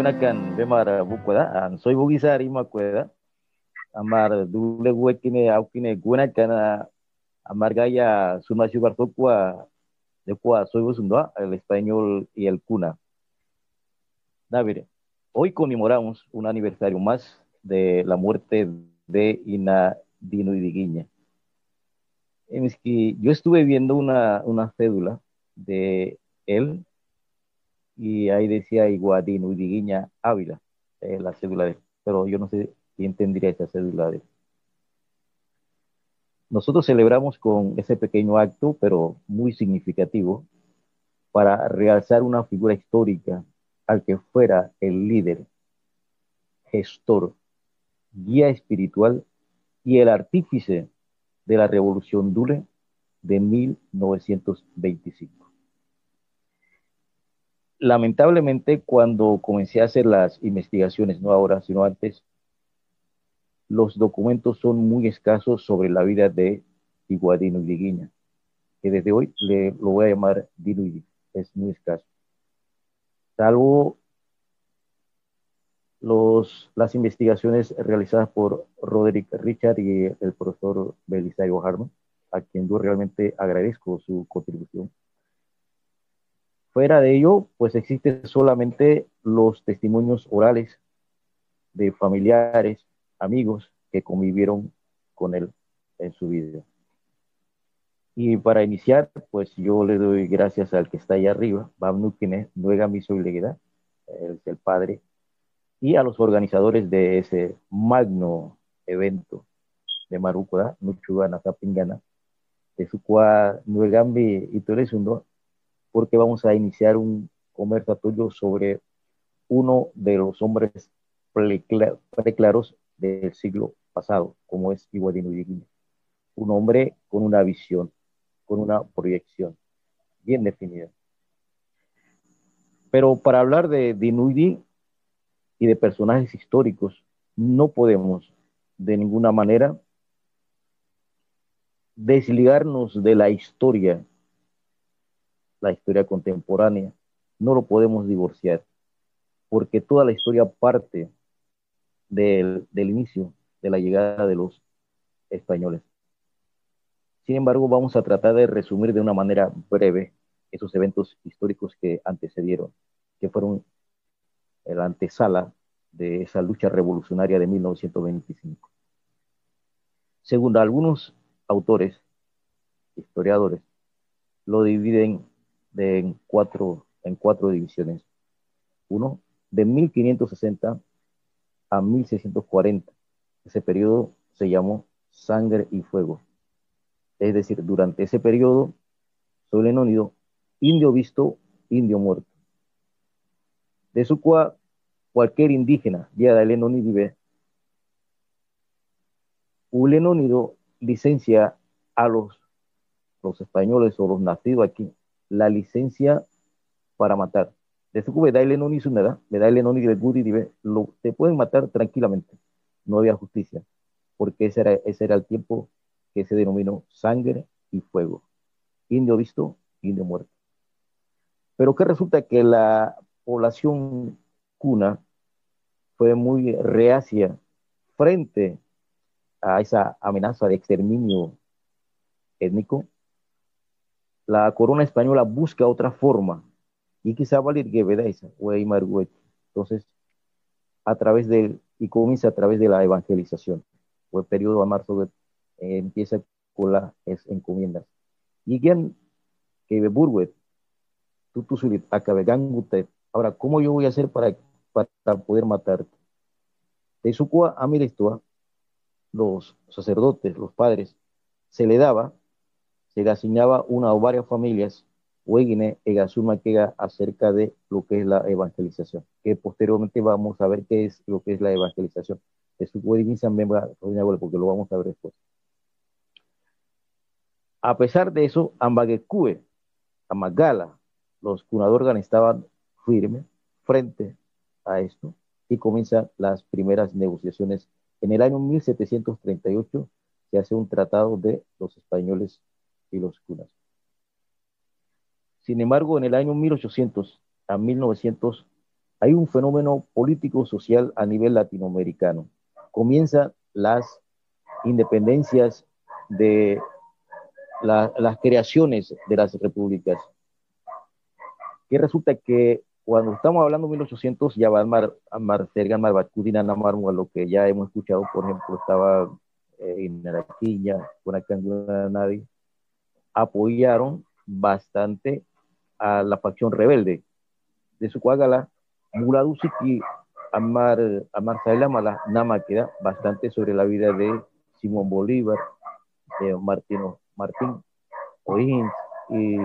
gunakan bemar bukwada an soy bugisari makweda. Amar dule wekine aukine gunakan amar gaya suma shubartokwa de kwa soy busundua el español y el cuna. David, hoy conmemoramos un aniversario más de la muerte de Ina Dino y Diguiña. Es que yo estuve viendo una, una cédula de él y ahí decía Iguadino Udiguiña Ávila, la cédula de pero yo no sé quién tendría esa cédula de. Nosotros celebramos con ese pequeño acto, pero muy significativo, para realzar una figura histórica al que fuera el líder, gestor, guía espiritual y el artífice de la revolución Dule de 1925 lamentablemente cuando comencé a hacer las investigaciones, no ahora, sino antes, los documentos son muy escasos sobre la vida de Iguadino y Liguiña, que desde hoy le, lo voy a llamar Dino es muy escaso. Salvo los, las investigaciones realizadas por Roderick Richard y el profesor Belisario Harman, a quien yo realmente agradezco su contribución Fuera de ello, pues existen solamente los testimonios orales de familiares, amigos que convivieron con él en su vida. Y para iniciar, pues yo le doy gracias al que está ahí arriba, Misoilegueda, es el padre, y a los organizadores de ese magno evento de Marucoda, Nuchugana Zapingana, de su Nuegambi y Tolesundo, porque vamos a iniciar un conversatorio sobre uno de los hombres preclaros del siglo pasado, como es Iguadino Yiguini. Un hombre con una visión, con una proyección bien definida. Pero para hablar de Dinuidi y de personajes históricos, no podemos de ninguna manera desligarnos de la historia la historia contemporánea, no lo podemos divorciar, porque toda la historia parte del, inicio de la llegada de los españoles. Sin embargo, vamos a tratar de resumir de una manera breve esos eventos históricos que antecedieron, que fueron la antesala de esa lucha revolucionaria de 1925. Según algunos autores, historiadores, lo dividen de, en, cuatro, en cuatro divisiones. Uno, de 1560 a 1640. Ese periodo se llamó Sangre y Fuego. Es decir, durante ese periodo, soy Lenónido, indio visto, indio muerto. De su cual cualquier indígena, ya de Lenonidive, un Lenónido licencia a los, los españoles o los nacidos aquí la licencia para matar. De su me da el enoni su nada, me da el enoni de lo te pueden matar tranquilamente. No había justicia, porque ese era, ese era el tiempo que se denominó sangre y fuego. Indio visto, indio muerto. Pero que resulta que la población cuna fue muy reacia frente a esa amenaza de exterminio étnico la corona española busca otra forma y quizá valir que Entonces, a través de, y comienza a través de la evangelización, el periodo de marzo empieza con las encomiendas. Y quien que Burwet, tú tú ahora, ¿cómo yo voy a hacer para, para poder matarte? De su cua a los sacerdotes, los padres, se le daba asignaba una o varias familias Hueguine Egasuma Quega acerca de lo que es la evangelización, que posteriormente vamos a ver qué es lo que es la evangelización. Eso porque lo vamos a ver después. A pesar de eso, Ambaguecue, Amagala, los cunadorgan estaban firmes frente a esto y comienzan las primeras negociaciones. En el año 1738 se hace un tratado de los españoles y los curas. Sin embargo, en el año 1800 a 1900 hay un fenómeno político-social a nivel latinoamericano. Comienzan las independencias de las creaciones de las repúblicas. Que resulta que cuando estamos hablando de 1800, ya va a mar, mar, Sergan Marbacudina lo que ya hemos escuchado, por ejemplo, estaba eh, en Araquilla, con nadie, apoyaron bastante a la facción rebelde de su cuágala, Muladusiki Amar, Amar Mala, Nama queda bastante sobre la vida de Simón Bolívar, de Martino, Martín O'Higgins y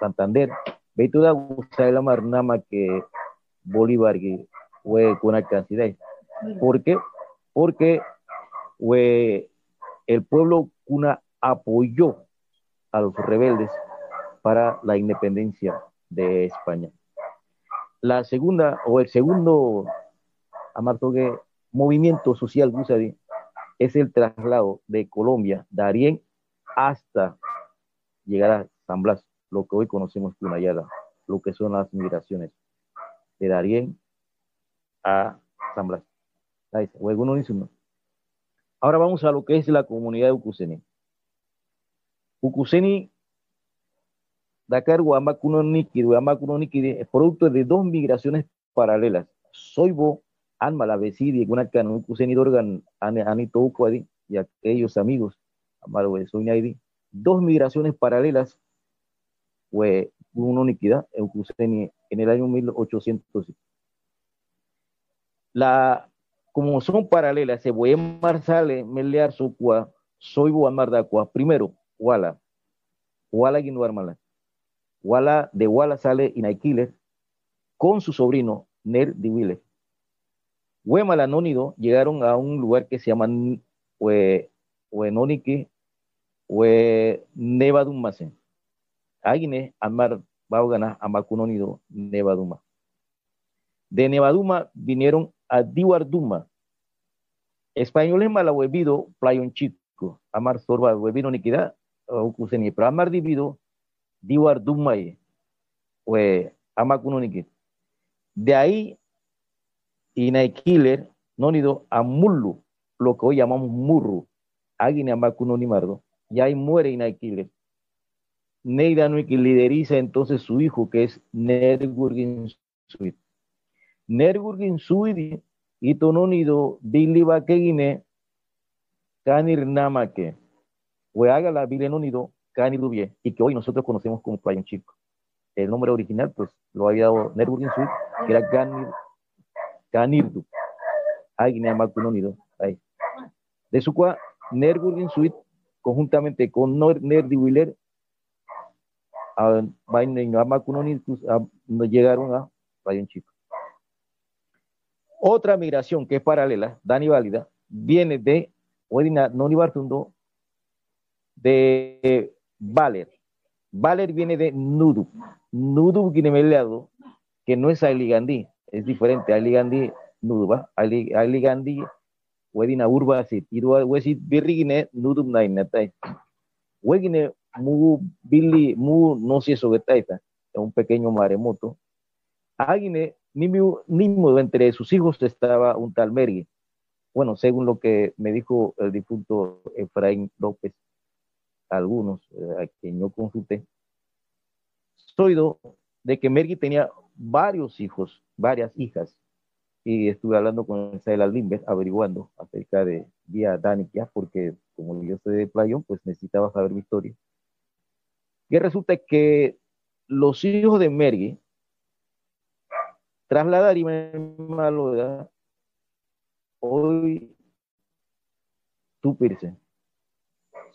Santander. Beituda Saila Nama que Bolívar fue con una cantidad. ¿Por qué? Porque fue el pueblo cuna apoyó a los rebeldes para la independencia de España. La segunda o el segundo Amartogue movimiento social Gusadi es el traslado de Colombia, de Arién, hasta llegar a San Blas, lo que hoy conocemos como Nayada, lo que son las migraciones de Darién a San Blas. Ahora vamos a lo que es la comunidad de Ucuseni. Ucuseni, Dakar, Guamacuno Niki, Guamacuno Niki, es producto de dos migraciones paralelas. Soibo, Anma, la vecina, Guanacan, Ucuseni, Dorgan, Anito Ucuadi, y aquellos amigos, Amaro de dos migraciones paralelas, fue una uniquidad, en el año 1800. La como son paralelas, se voy a marsale, melear su cua, soy. Primero, Wala. Wala Guinuarmala. Wala, de Wala sale Inaikiler con su sobrino Ner Diwile. Huemala Nónido llegaron a un lugar que se llama Huenoniki, Nevadumase. Aguine, Amar Baugana, Amakunonido, Nevaduma. De Nevaduma vinieron a Diwarduma. Españoles malahuevido, playon chico, amar sorba huevino niquidad, ukuseni, pero amar divido, Diwarduma, o amakuno niquid. De ahí, Inaikiller, no nido a Mullu, lo que hoy llamamos Murru, Aguine amakuno ni mardo, y ahí muere Inaikiller. Neida no lideriza entonces su hijo, que es Nergurgin Suit. nergurgin suidi itononido biliba kegine kanir namake haga la bilenonido kanir dubie y que hoy nosotros conocemos como Playon Chico. El nombre original pues lo había dado nergurgin suid que era kanir kanirdu. Agine amakunonido ahí. De su cual nergurgin suid conjuntamente con Nerdi Willer a, a, llegaron a Playon Chico. Otra migración que es paralela, Dani Válida, viene de Wedina Noni Bartundo, de Valer. Valer viene de Nudu. Nudu Guinemeleado, que no es Ailigandí, es diferente. Ailigandí, Nudu, ¿va? Ailigandí, Wedina Urba, sí. Y Wesit Birrigine, Nudu Nainatai. Wegine, Mu Billy, Mu no si eso es un pequeño maremoto. Agine mismo entre sus hijos estaba un tal Mergui. Bueno, según lo que me dijo el difunto Efraín López, algunos eh, a quien yo consulté, soy de que Mergui tenía varios hijos, varias hijas, y estuve hablando con Isabel Limber, averiguando acerca de Día Danikia, porque como yo soy de Playón, pues necesitaba saber mi historia. Y resulta que los hijos de Mergui trasladar y malo hoy tupirse.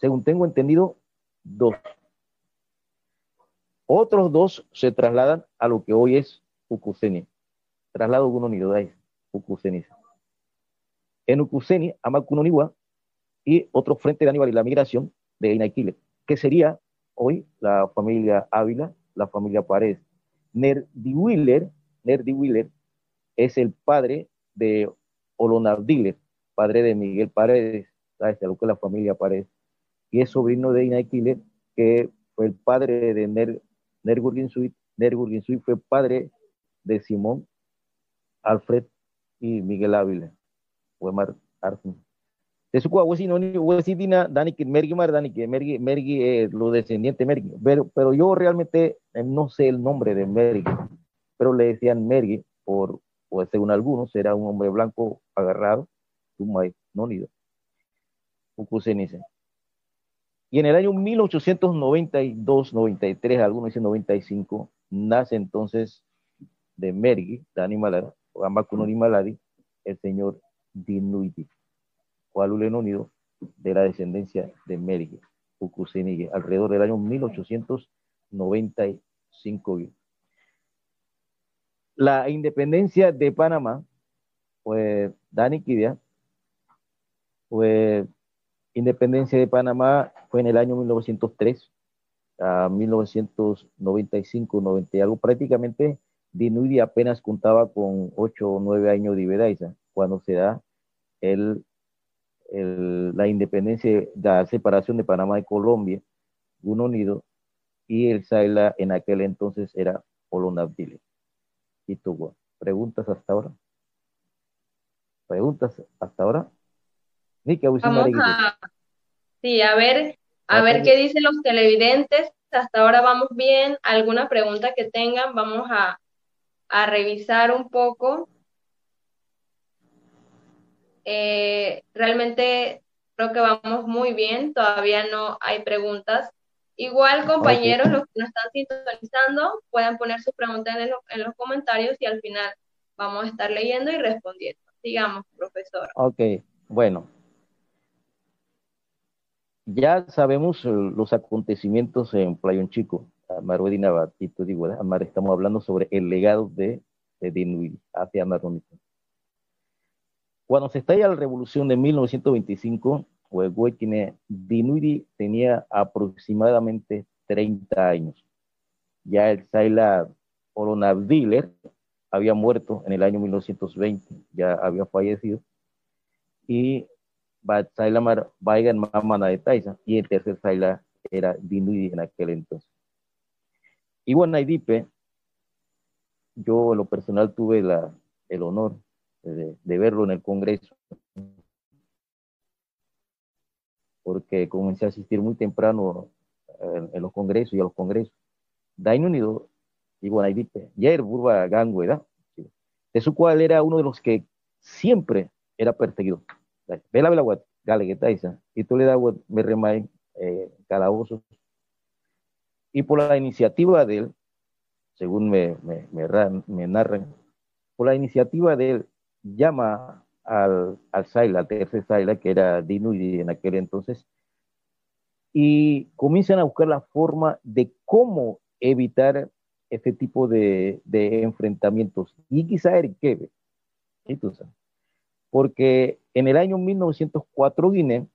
Según tengo entendido, dos. Otros dos se trasladan a lo que hoy es Ucuseni. Traslado ni dodais, Ucuseni. En Ucuseni, Amakunoniwa y otro frente de Aníbal y la migración de Inaikile, que sería hoy la familia Ávila, la familia Paredes. Nerdiwiller Nerdy Wheeler es el padre de Olonardiller, padre de Miguel Paredes, ¿sabes? Lo que es la familia Paredes, y es sobrino de Inay Killer, que fue el padre de Ner, Nergurgin Suit. Nergurgin Suit fue padre de Simón Alfred y Miguel Ávila, Wemar Arfin. De su cual, Dani que Mergi Mar, Dani Mergi, Mergi, eh, lo descendiente Mergi. Pero, pero yo realmente eh, no sé el nombre de Mergi, pero le decían Mergi por, pues según algunos, era un hombre blanco agarrado, Tumay, no nido. Y en el año 1892-93, algunos dicen 95, nace entonces de Mergi, Dani Malara, o Amakunoni Maladi, el señor Dinuiti, cual unido de la descendencia de Mergi, Ukusenigue, alrededor del año 1895. La independencia de Panamá, pues Dani Kidia, pues independencia de Panamá fue en el año 1903 a 1995, 90 y algo. Prácticamente Dinuidi apenas contaba con 8 o 9 años de edad cuando se da el, la independencia, la separación de Panamá y Colombia, uno unido, y el Saila en aquel entonces era Olonabdile. Y tuvo ¿preguntas hasta ahora? ¿Preguntas hasta ahora? Vamos a, sí, a ver, a ver qué dicen los televidentes. Hasta ahora vamos bien. ¿Alguna pregunta que tengan? Vamos a, a revisar un poco. Eh, realmente creo que vamos muy bien. Todavía no hay preguntas. Igual, compañeros, los que nos están sintonizando, pueden poner sus preguntas en, en los comentarios y al final vamos a estar leyendo y respondiendo. Sigamos, profesor. Ok, bueno, ya sabemos eh, los acontecimientos en Playón Chico, Amar digo, Amar, estamos hablando sobre el legado de, de Dinuidi hacia Amarónico. Cuando se estalla la revolución de 1925, Dinuidi tenía aproximadamente 30 años. Ya el Saila Oronabdiler había muerto en el año 1920, ya había fallecido. Y Saila Baigan Mamana de Taisa, y el tercer Saila era Dinuidi en aquel entonces. Y bueno, Naidipe, yo en lo personal tuve la, el honor de, verlo en el Congreso, porque comencé a asistir muy temprano en, los congresos y a los congresos. Dain Unido, y bueno, Naidipe, ya era Burba Gangueda, de su cual era uno de los que siempre era perseguido Wat galeguetaisa y tú le das me remay eh, calabozos y por la iniciativa de él según me, me, me, narran por la iniciativa de él llama al, al Saila, al tercer Saila, que era Dinuidi en aquel entonces, y comienzan a buscar la forma de cómo evitar este tipo de, de enfrentamientos. Y quizá Eric Kebe, ¿sí tú sabes? Porque en el año 1904 Guinea,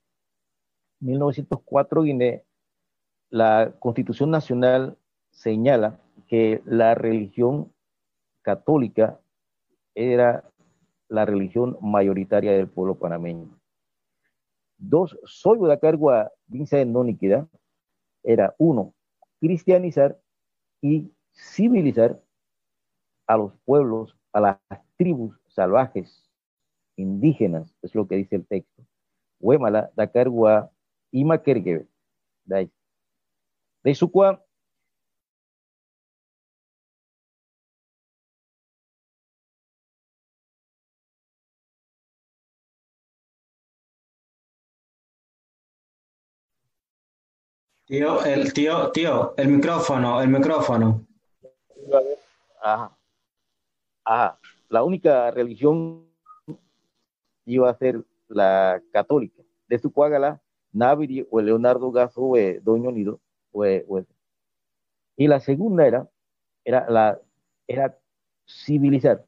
1904 Guinea, la Constitución Nacional señala que la religión católica era la religión mayoritaria del pueblo panameño. Dos, soy de cargo vince no Níquida, era uno, cristianizar y civilizar a los pueblos, a las tribus salvajes indígenas, es lo que dice el texto. Huemala, Dakarwa, su cual Tío, el tío, tío, el micrófono, el micrófono. Ajá. Ajá. La única religión iba a ser la católica. De su cuágala, Naviri o Leonardo Gaso eh, Doño Nido. y la segunda era, era, la, era civilizar.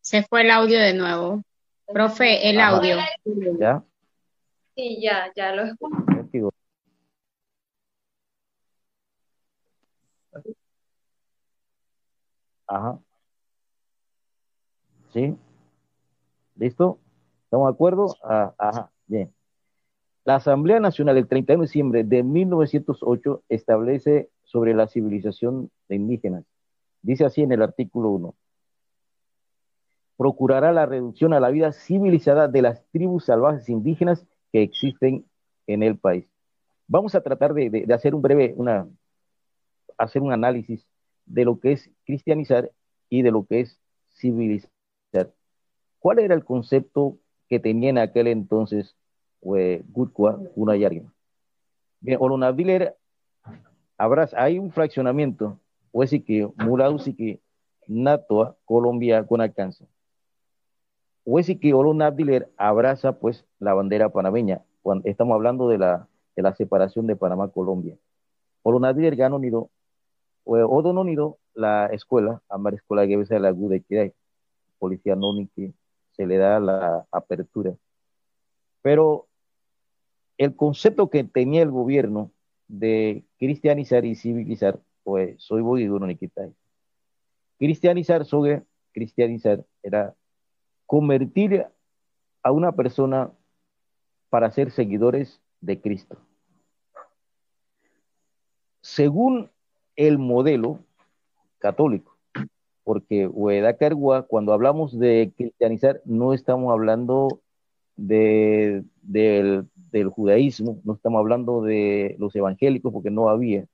Se fue el audio de nuevo. Profe, el audio. ¿Ya? Sí, ya, ya lo escucho. Ajá. ¿Sí? ¿Listo? ¿Estamos de acuerdo? Ah, ajá, bien. La Asamblea Nacional del 31 de diciembre de 1908 establece sobre la civilización de indígenas. Dice así en el artículo 1. Procurará la reducción a la vida civilizada de las tribus salvajes indígenas que existen en el país. Vamos a tratar de, hacer un breve, hacer un análisis de lo que es cristianizar y de lo que es civilizar. ¿Cuál era el concepto que tenía en aquel entonces Gutqua, una yarga? Bien, Olonaviller, habrá, hay un fraccionamiento, o es que Mulausiki, Natoa, Colombia con alcance. O es que Olonaviller abraza pues la bandera panameña, cuando estamos hablando de la, de la separación de Panamá-Colombia. Olonaviller ganó unido, o no unido la escuela, Amar Escuela de de la Gude Policía Nónica, se le da la apertura. Pero el concepto que tenía el gobierno de cristianizar y civilizar, pues soy boguiduro Nikitai. Cristianizar, sobre cristianizar, era convertir a una persona para ser seguidores de Cristo. Según el modelo católico, porque cuando hablamos de cristianizar, no estamos hablando de, del, judaísmo, no estamos hablando de los evangélicos, porque no había,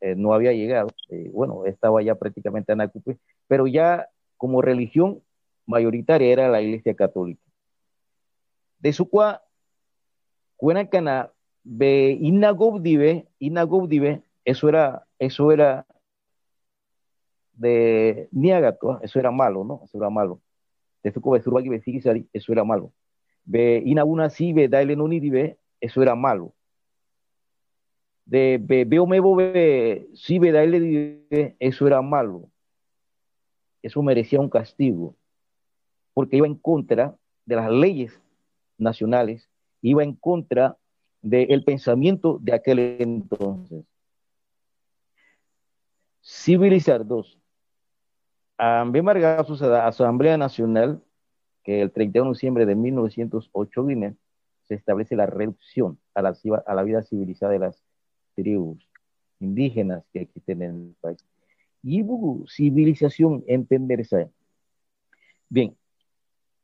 eh, no había llegado, eh, bueno, estaba ya prácticamente Anacupe, pero ya como religión mayoritaria era la iglesia católica. De su cual, Cuenacana, de Inagobdive, Inagobdive, eso era, eso era de Niagato, eso era malo, ¿no? Eso era malo. De eso era malo. Ve Inabuna si ve Daile Nunidive, eso era malo. De Veo Mebo ve si ve Daile eso era malo. Eso merecía un castigo. Porque iba en contra de las leyes nacionales, iba en contra del pensamiento de aquel entonces. Civilizar dos la Asamblea Nacional, que el 31 de diciembre de 1908 Guinea, se establece la reducción a la, a la vida civilizada de las tribus indígenas que existen en el país. Y civilización entenderse. Bien,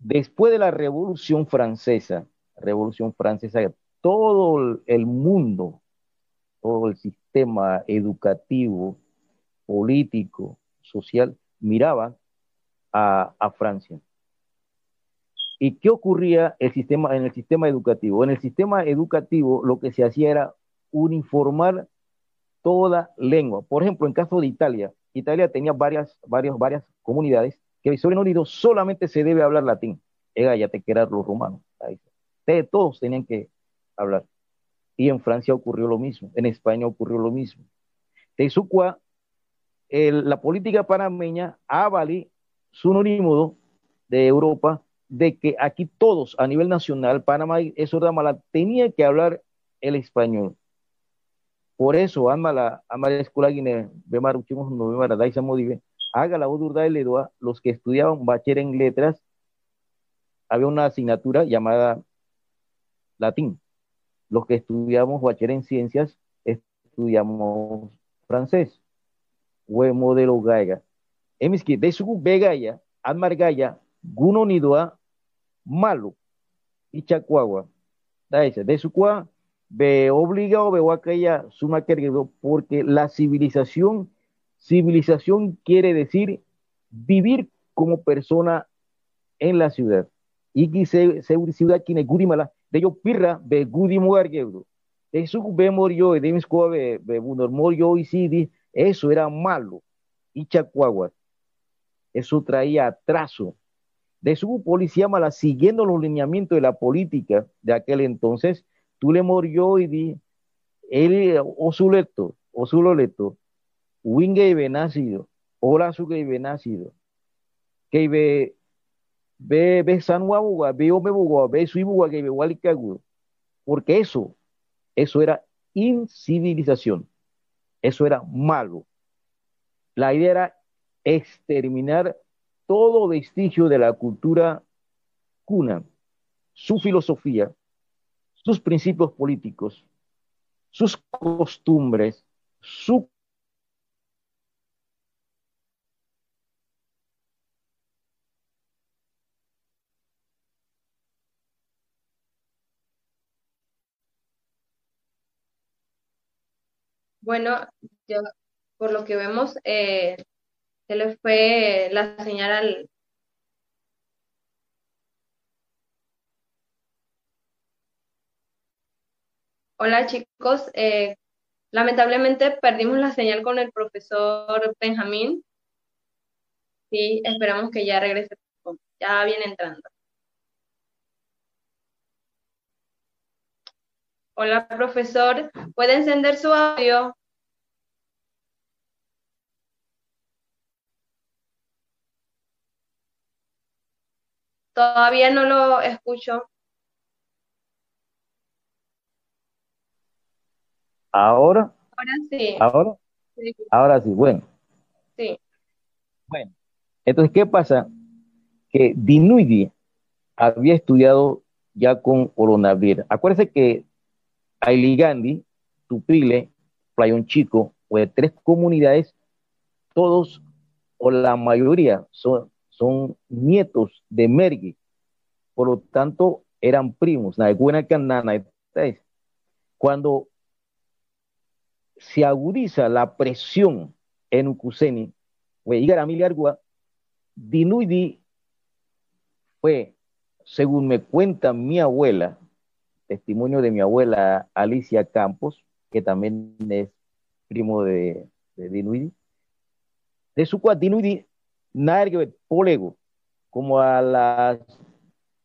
después de la Revolución Francesa, Revolución Francesa, todo el mundo, todo el sistema educativo, político, social, miraba a, Francia. ¿Y qué ocurría en el sistema educativo? En el sistema educativo lo que se hacía era uniformar toda lengua. Por ejemplo, en caso de Italia, Italia tenía varias, varias, varias comunidades que el Reino Unido solamente se debe hablar latín. Ega ya te quedan los romanos. todos tenían que hablar. Y en Francia ocurrió lo mismo, en España ocurrió lo mismo. Tezucua la política panameña avali sinónimo de Europa de que aquí todos a nivel nacional, Panamá, eso de mala, tenía que hablar el español. Por eso, ama la escuela guinea, bemar daisa modive, haga la odurda de Ledoa, los que estudiaban bachiller en letras, había una asignatura llamada latín. Los que estudiamos bachiller en ciencias, estudiamos francés we modelo gaiga. Emiski de su begaya, admargaya, guno nidua, malo, ichacuagua. Daisa, de su cua, be obligado, be wakaya, suma porque la civilización, civilización quiere decir vivir como persona en la ciudad. Y que se, se ciudad quien gurimala, de yo pirra, be gudimo argeudo. De su be morio, de mis be, be morio y sidi, eso era malo. Y Chacuaguas. Eso traía atraso. De su policía mala, siguiendo los lineamientos de la política de aquel entonces, tú le murió y di, él, Osuleto, Osuloleto, Winge y nacido, Hola Suge y nacido, que ve, ve, ve San Guabuga, ve Omebuga, ve Suibuga, que ve Walikagu, porque eso, eso era incivilización. Eso era malo. La idea era exterminar todo vestigio de la cultura cuna, su filosofía, sus principios políticos, sus costumbres, su Bueno, yo, por lo que vemos, eh, se le fue la señal al... Hola chicos, eh, lamentablemente perdimos la señal con el profesor Benjamín. Sí, esperamos que ya regrese. Ya viene entrando. Hola profesor, ¿puede encender su audio? Todavía no lo escucho. Ahora, Ahora sí. ahora, Sí, ahora sí, bueno. sí. Bueno, entonces, ¿qué pasa? Que Dinuidi había estudiado ya con Olonavir. Acuérdense que Ailigandi, Tupile, Playón Chico, o de tres comunidades, todos o la mayoría son, son nietos de Mergui. Por lo tanto, eran primos. Cuando se agudiza la presión en Ucuseni, Dinuidi fue, según me cuenta mi abuela, testimonio de mi abuela Alicia Campos, que también es primo de, de Dinuidi, de su cual Dinuidi, Nargue, Polego, como a las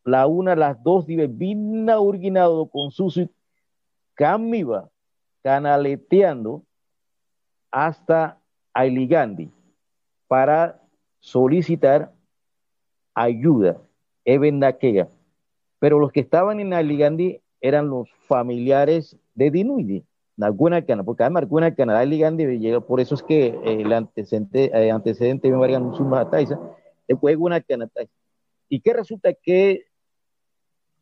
la una, las dos, dive, vina urginado con su camiba, canaleteando hasta Ailigandi para solicitar ayuda, Ebendaquega. Pero los que estaban en Ailigandi eran los familiares de Dinuidi, Cana, porque además Cana, Ailigandi llega, por eso es que eh, el antecedente, eh, antecedente de Mariano Suma Taisa, después Cana ¿Y qué resulta que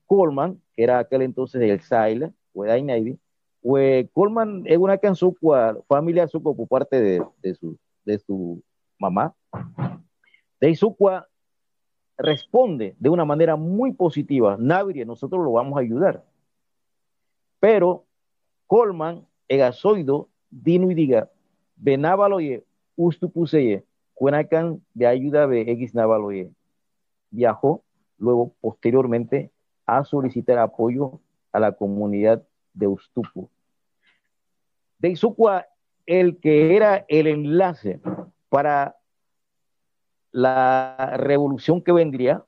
Coleman, que era aquel entonces el Saila, o de Navy, pues Coleman es una canción familia suco por parte de, de, su, de su mamá. De Isukwa responde de una manera muy positiva. Naviri, nosotros lo vamos a ayudar. Pero Coleman, Egazoido, Dino y Diga, Benávaloye, Ustupuseye, Cuenacan de ayuda de X Navaloye, viajó luego posteriormente a solicitar apoyo a la comunidad de Ustupu. De Isukwa, el que era el enlace para la revolución que vendría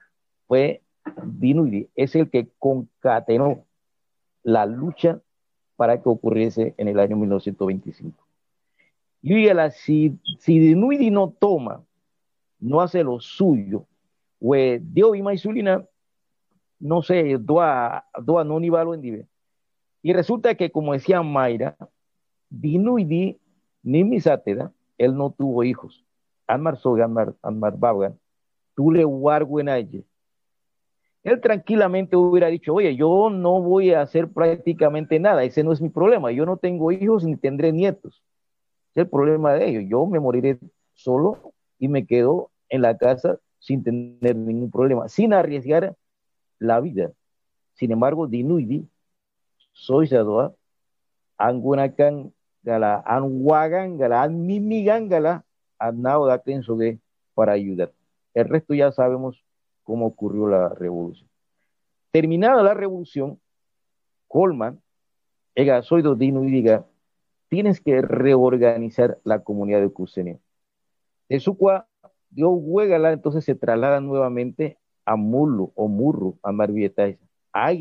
fue Dinuidi, es el que concatenó la lucha para que ocurriese en el año 1925. Y si, si Dinuidi no toma, no hace lo suyo, pues Dios y Maisulina, no sé, doa, doa no ni en dive. Y resulta que, como decía Mayra, Dinuidi ni misáteda, él no tuvo hijos. Anmar Soga, Anmar, Babgan, tú le Él tranquilamente hubiera dicho, oye, yo no voy a hacer prácticamente nada, ese no es mi problema, yo no tengo hijos ni tendré nietos. Es el problema de ellos, yo me moriré solo y me quedo en la casa sin tener ningún problema, sin arriesgar la vida. Sin embargo, Dinuidi soy Sadoa, Angunakan Gala, Anwagan Gala, Anmimigan Gala, Annao da de para ayudar. El resto ya sabemos cómo ocurrió la revolución. Terminada la revolución, Colman, Ega, soy Dodino y diga, tienes que reorganizar la comunidad de Cusenia. De su cual, Dios huégala, entonces se traslada nuevamente a Mulu o Murru, a Marvieta, a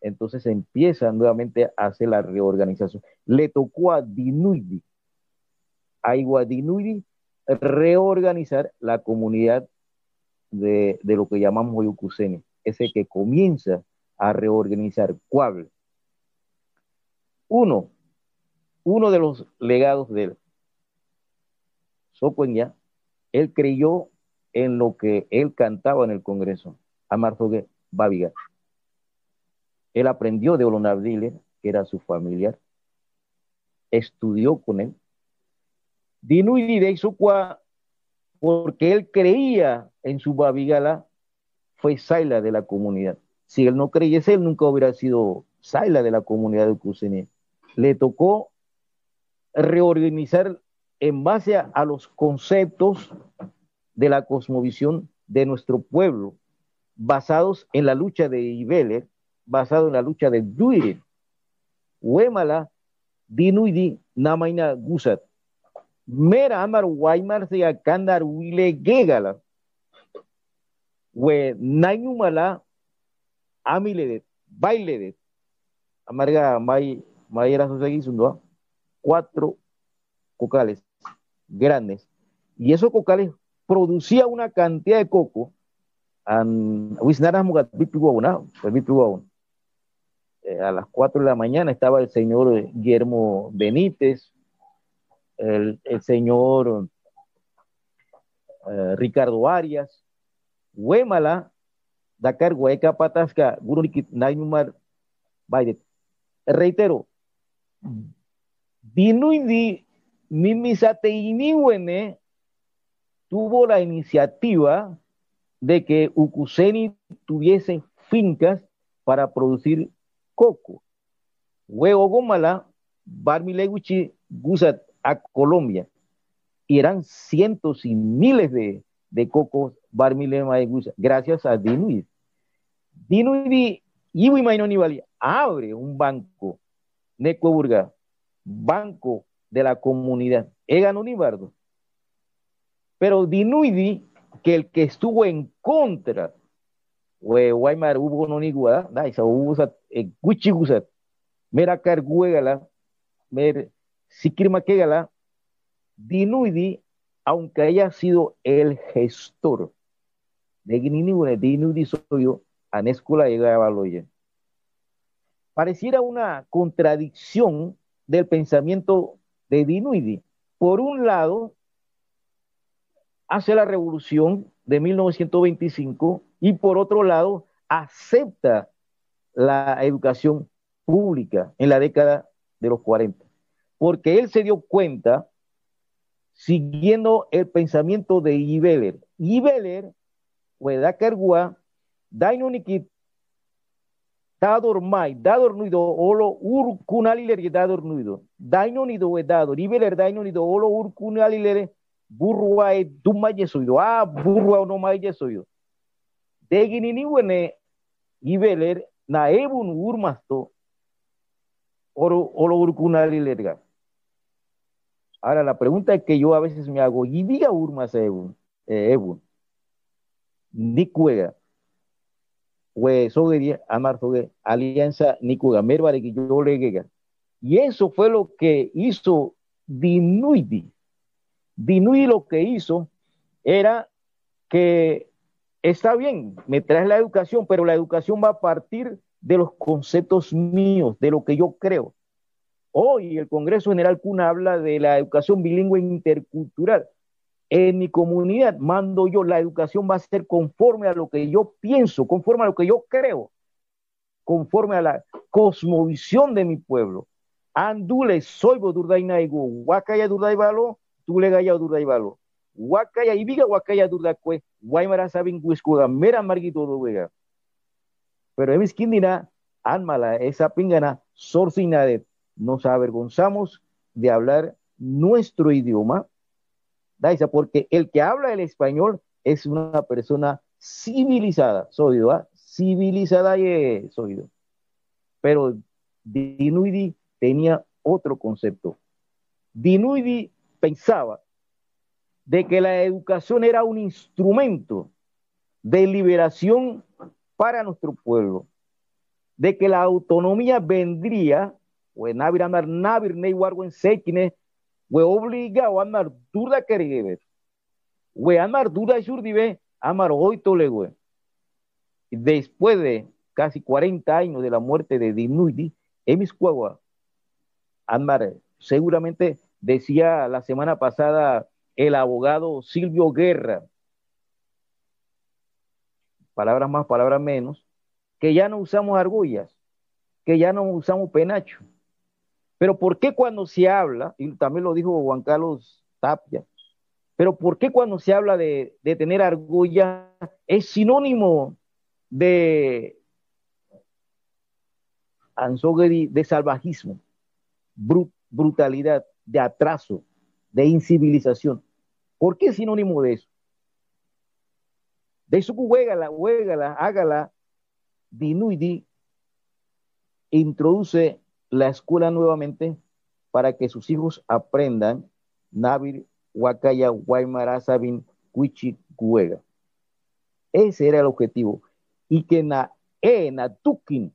entonces empieza nuevamente a hacer la reorganización. Le tocó a Dinuidi, a Iguadinuidi, reorganizar la comunidad de, lo que llamamos Oyucuseni, ese que comienza a reorganizar Cuable. Uno, uno de los legados de él, él creyó en lo que él cantaba en el Congreso, Amar Zogue Babiga. Él aprendió de Olonabdile, que era su familiar, estudió con él. Dinui de Isukwa, porque él creía en su Babigala, fue Saila de la comunidad. Si él no creyese, él nunca hubiera sido Saila de la comunidad de Cusini. Le tocó reorganizar en base a, los conceptos de la cosmovisión de nuestro pueblo, basados en la lucha de Ibeler, basado en la lucha de Duire. Huemala, dinuidi, namaina gusat. Mera amar waimar se akandar gegala. We nayumala amiledet, bailedet. Amarga may mayera sundo cuatro cocales grandes. Y esos cocales producían una cantidad de coco. Pues, eh, a las 4 de la mañana estaba el señor Guillermo Benítez, el, señor eh, Ricardo Arias, Huemala, Dakar, Hueca, Patasca, Nainumar, Reitero, Dinuindi Mimisateiniwene tuvo la iniciativa de que Ukuseni tuviese fincas para producir coco. Huevo Gomala, Barmileguchi, Gusat a Colombia. Y eran cientos y miles de, de cocos Barmilema Gusat, gracias a Dinuid. Dinuidi, Iwi Mainonibali, abre un banco, Necoburga, banco de la comunidad. Egan. Pero Dinuidi, que el que estuvo en contra, Guaymar hubo no ni guada, da isa hubo sa e guchi gusat. Mera carguegala, mer sikirma kegala, Dinuidi, aunque haya sido el gestor de Ginini, Dinuidi soy yo, Anéscula llegaba a Pareciera una contradicción del pensamiento de Dinuidi. Por un lado, hace la revolución de 1925 y por otro lado, acepta la educación pública en la década de los 40, porque él se dio cuenta, siguiendo el pensamiento de Ibeler. Ibeler, Hueda Cargua, Dainunikit, dador mai dador nuido olo ur kunaliler dador nuido daino nido we dador ibeler daino nido olo ur kunaliler burrua e duma yesoido ah burrua no mai yesoido degini ni wene ibeler na ebun urmasto oro olo ur kunaliler ga. Ahora, la pregunta es que yo a veces me hago, y diga Urmas Ebun, eh, Ebun, ni cuega, we sogeria amar soge alianza nikuga merbare que yo le y eso fue lo que hizo Dinuidi. Dinuidi lo que hizo era que está bien, me traes la educación, pero la educación va a partir de los conceptos míos, de lo que yo creo. Hoy el Congreso General CUNA habla de la educación bilingüe intercultural en mi comunidad mando yo, la educación va a ser conforme a lo que yo pienso, conforme a lo que yo creo, conforme a la cosmovisión de mi pueblo. Andule soy durdaigo, wakaya durdaibalo, tule gaya durdaibalo. Wakaya ibiga wakaya durdakwe, guaymara sabin mera margito wega. Pero emis kindina, anmala, esa pingana, sorcinade, nos avergonzamos de hablar nuestro idioma, Daisa, porque el que habla el español es una persona civilizada, soy ¿ah? civilizada y soy Pero Dinuidi tenía otro concepto. Dinuidi pensaba de que la educación era un instrumento de liberación para nuestro pueblo, de que la autonomía vendría, o en Navir Amar Navir Neywarwen Sekine, obliga o amar duda querige we amar duda shurdive amar hoy tole we después de casi 40 años de la muerte de Dinuidi Emis Cuagua Amar seguramente decía la semana pasada el abogado Silvio Guerra palabras más, palabras menos, que ya no usamos argollas, que ya no usamos penacho. Pero ¿por qué cuando se habla, y también lo dijo Juan Carlos Tapia, pero ¿por qué cuando se habla de, tener argolla es sinónimo de de salvajismo, brutalidad, de atraso, de incivilización? ¿Por qué es sinónimo de eso? De eso juégala, juégala, hágala, dinuidi, introduce la escuela nuevamente para que sus hijos aprendan Navir, Wakaya, Guaymara, Sabin, Cuichi, Cuega. Ese era el objetivo. Y que na, e, na tukin,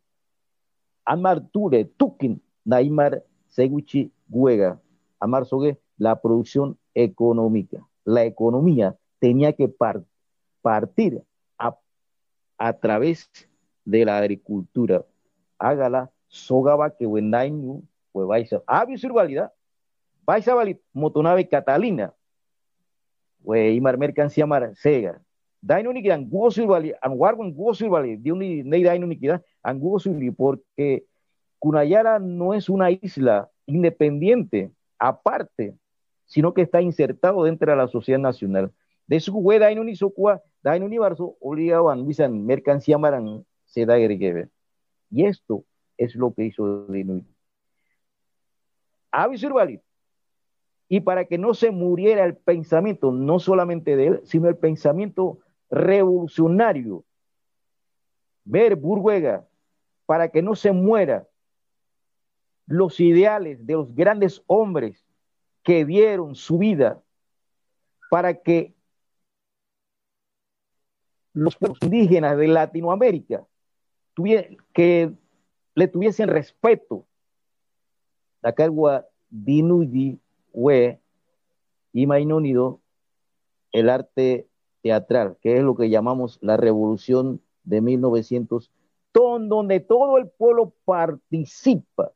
amar ture, tukin, naimar, seguichi, Guega, amar sobre la producción económica. La economía tenía que partir a, a través de la agricultura. Hágala sogaba que wendainu pues vais a había valida vais a valir motonave catalina. We imar mercancía mar sega. Dainu ni kidan gugo survali an wargon gugo survali. De un nei dainu ni kidan an gugo survali porque Cunayara no es una isla independiente aparte sino que está insertado dentro de la sociedad nacional. De su we dainu ni sokua dainu ni barso obligaban visan mercancía maran seda y esto es lo que hizo Dinuit. Y para que no se muriera el pensamiento, no solamente de él, sino el pensamiento revolucionario, ver Burguega, para que no se muera los ideales de los grandes hombres que dieron su vida para que los pueblos indígenas de Latinoamérica tuvieran, que le tuviesen respeto. Dakarwa dinuji we y el arte teatral, que es lo que llamamos la revolución de 1900, donde todo el pueblo participa.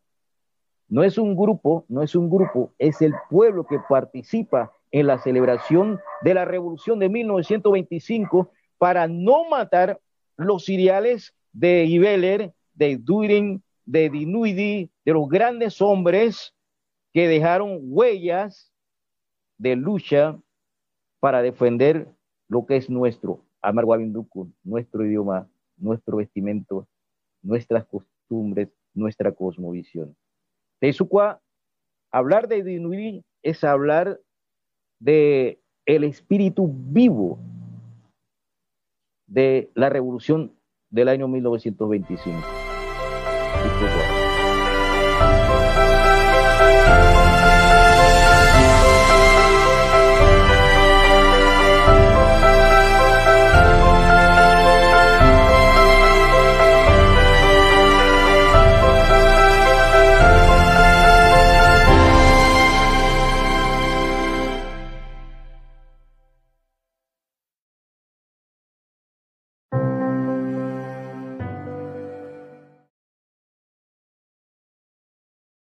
No es un grupo, no es un grupo, es el pueblo que participa en la celebración de la revolución de 1925 para no matar los ideales de Ibeler, de Durin, de Dinuidi, de los grandes hombres que dejaron huellas de lucha para defender lo que es nuestro, Amarguabinduku, nuestro idioma, nuestro vestimento, nuestras costumbres, nuestra cosmovisión. Tesukwa, hablar de Dinuidi es hablar de el espíritu vivo de la revolución del año 1925. 如果。